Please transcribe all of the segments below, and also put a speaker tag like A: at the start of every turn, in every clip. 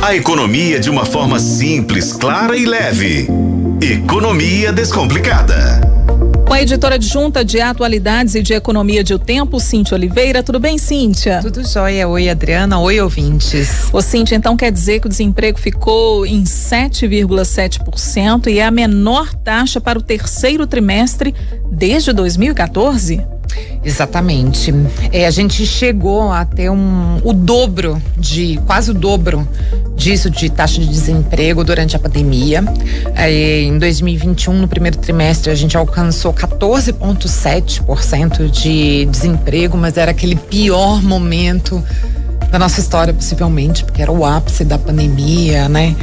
A: A economia de uma forma simples, clara e leve. Economia Descomplicada.
B: Com a editora adjunta de atualidades e de economia de O Tempo, Cíntia Oliveira. Tudo bem, Cíntia?
C: Tudo jóia. Oi, Adriana. Oi, ouvintes.
B: Ô, Cíntia, então quer dizer que o desemprego ficou em 7,7% e é a menor taxa para o terceiro trimestre desde 2014?
C: Exatamente. É, a gente chegou a ter um, o dobro de, quase o dobro disso de taxa de desemprego durante a pandemia. É, em 2021, no primeiro trimestre, a gente alcançou 14,7% de desemprego, mas era aquele pior momento da nossa história, possivelmente, porque era o ápice da pandemia, né?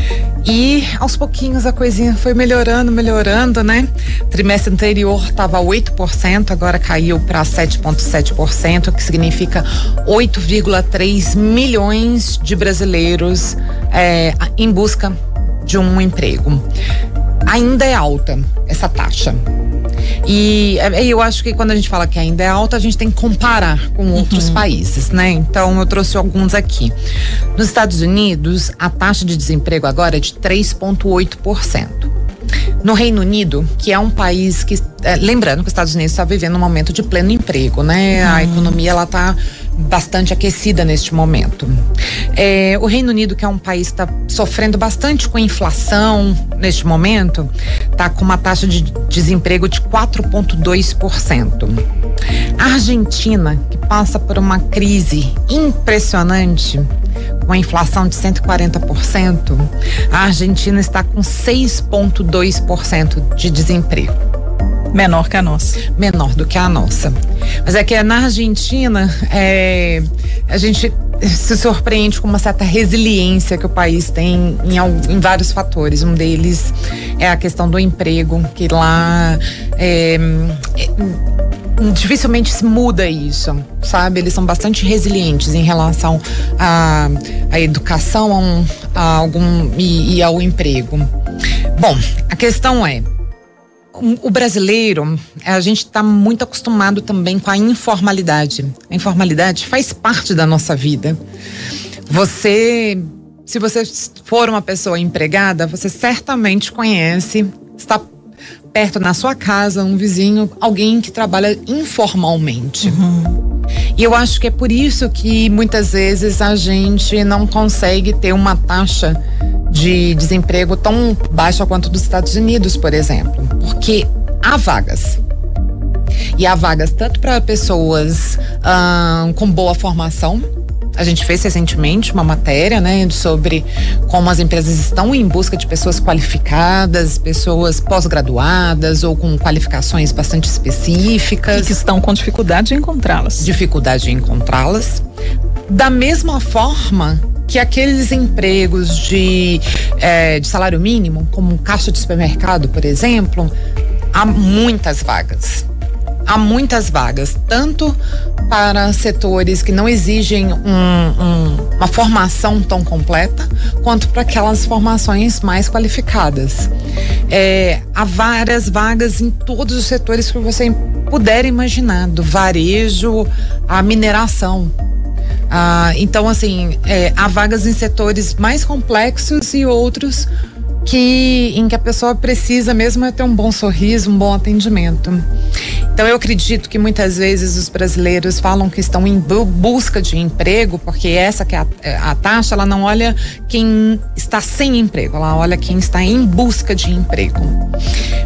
C: E aos pouquinhos a coisinha foi melhorando, melhorando, né? Trimestre anterior estava 8%, agora caiu para 7,7%, que significa 8,3 milhões de brasileiros é, em busca de um emprego. Ainda é alta essa taxa. E é, eu acho que quando a gente fala que ainda é alta, a gente tem que comparar com outros uhum. países, né? Então eu trouxe alguns aqui. Nos Estados Unidos, a taxa de desemprego agora é de 3,8%. No Reino Unido, que é um país que, é, lembrando que os Estados Unidos está vivendo um momento de pleno emprego, né? Uhum. A economia ela está bastante aquecida neste momento. É, o Reino Unido, que é um país que está sofrendo bastante com inflação neste momento, está com uma taxa de desemprego de 4,2%. A Argentina, que passa por uma crise impressionante, com a inflação de 140%, a Argentina está com 6,2% de desemprego.
B: Menor que a nossa.
C: Menor do que a nossa. Mas é que na Argentina, é, a gente se surpreende com uma certa resiliência que o país tem em, em, vários fatores. Um deles é a questão do emprego, que lá é, é, dificilmente se muda isso, sabe? Eles são bastante resilientes em relação à, educação a, a algum, e, e ao emprego. Bom, a questão é o brasileiro, a gente está muito acostumado também com a informalidade. A informalidade faz parte da nossa vida. Você, se você for uma pessoa empregada, você certamente conhece, está perto na sua casa, um vizinho, alguém que trabalha informalmente. Uhum. E eu acho que é por isso que muitas vezes a gente não consegue ter uma taxa de desemprego tão baixa quanto dos Estados Unidos, por exemplo, porque há vagas. E há vagas tanto para pessoas ah, com boa formação. A gente fez recentemente uma matéria, né, sobre como as empresas estão em busca de pessoas qualificadas, pessoas pós-graduadas ou com qualificações bastante específicas.
B: E que estão com dificuldade de encontrá-las.
C: Dificuldade de encontrá-las. Da mesma forma que aqueles empregos de, é, de salário mínimo, como caixa de supermercado, por exemplo, há muitas vagas. Há muitas vagas, tanto para setores que não exigem um, um, uma formação tão completa, quanto para aquelas formações mais qualificadas. É, há várias vagas em todos os setores que você puder imaginar, do varejo à mineração. Ah, então, assim, é, há vagas em setores mais complexos e outros que em que a pessoa precisa mesmo é ter um bom sorriso, um bom atendimento. Então eu acredito que muitas vezes os brasileiros falam que estão em busca de emprego, porque essa que é a, é, a, taxa, ela não olha quem está sem emprego, ela olha quem está em busca de emprego.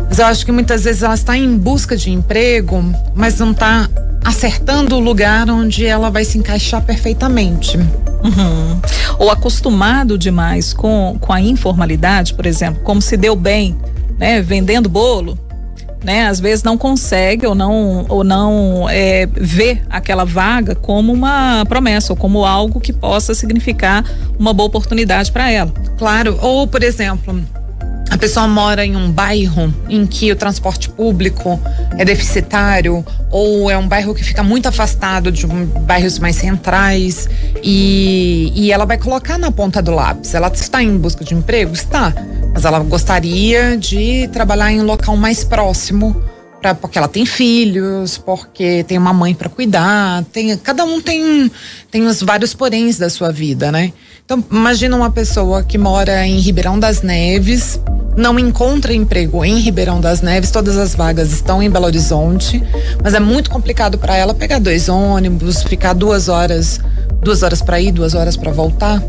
C: Mas eu acho que muitas vezes ela está em busca de emprego, mas não está acertando o lugar onde ela vai se encaixar perfeitamente.
B: Uhum. Ou acostumado demais com, com a informalidade, por exemplo, como se deu bem, né, vendendo bolo, né, às vezes não consegue ou não ou não é, vê aquela vaga como uma promessa ou como algo que possa significar uma boa oportunidade para ela.
C: Claro. Ou por exemplo, pessoa mora em um bairro em que o transporte público é deficitário ou é um bairro que fica muito afastado de bairros mais centrais e, e ela vai colocar na ponta do lápis. Ela está em busca de emprego? Está. Mas ela gostaria de trabalhar em um local mais próximo Pra, porque ela tem filhos, porque tem uma mãe para cuidar, tem, cada um tem, tem os vários poréns da sua vida, né? Então, imagina uma pessoa que mora em Ribeirão das Neves, não encontra emprego em Ribeirão das Neves, todas as vagas estão em Belo Horizonte, mas é muito complicado para ela pegar dois ônibus, ficar duas horas, duas horas para ir, duas horas para voltar.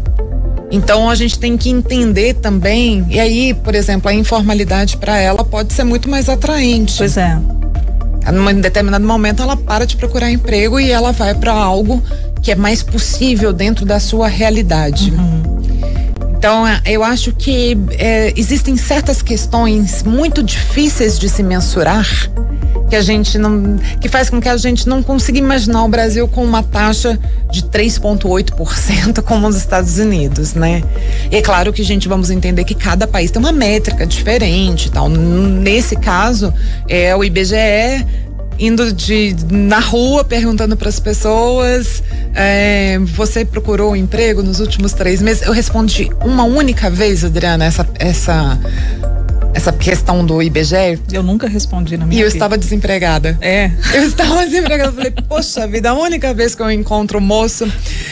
C: Então a gente tem que entender também, e aí, por exemplo, a informalidade para ela pode ser muito mais atraente.
B: Pois é.
C: Em determinado momento ela para de procurar emprego e ela vai para algo que é mais possível dentro da sua realidade. Uhum. Então, é, eu acho que é, existem certas questões muito difíceis de se mensurar que a gente não que faz com que a gente não consiga imaginar o Brasil com uma taxa de 3.8% como os Estados Unidos, né? E é claro que a gente vamos entender que cada país tem uma métrica diferente, tal. Nesse caso, é o IBGE indo de na rua perguntando para as pessoas é, você procurou um emprego nos últimos três meses eu respondi uma única vez Adriana essa essa essa questão do IBGE.
B: Eu nunca respondi na minha
C: E eu
B: vida.
C: estava desempregada.
B: É.
C: Eu estava desempregada. Eu falei, poxa vida, a única vez que eu encontro um moço,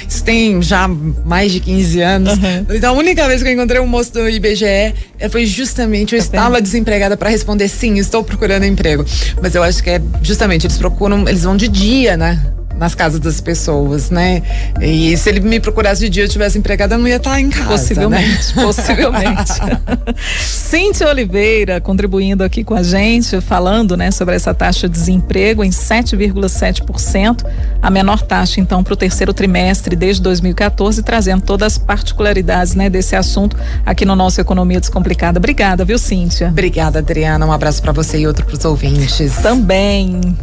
C: isso tem já mais de 15 anos. Uhum. Então, a única vez que eu encontrei um moço do IBGE foi justamente, eu tá estava bem. desempregada para responder sim, estou procurando emprego. Mas eu acho que é justamente, eles procuram, eles vão de dia, né? Nas casas das pessoas, né? E se ele me procurasse de dia eu tivesse empregada, eu não ia estar em casa.
B: Possivelmente, né? possivelmente. Cíntia Oliveira contribuindo aqui com a gente, falando, né, sobre essa taxa de desemprego em 7,7%, a menor taxa então para o terceiro trimestre desde 2014, trazendo todas as particularidades, né, desse assunto aqui no nosso Economia Descomplicada. Obrigada, viu, Cíntia?
C: Obrigada, Adriana. Um abraço para você e outro para os ouvintes.
B: Também.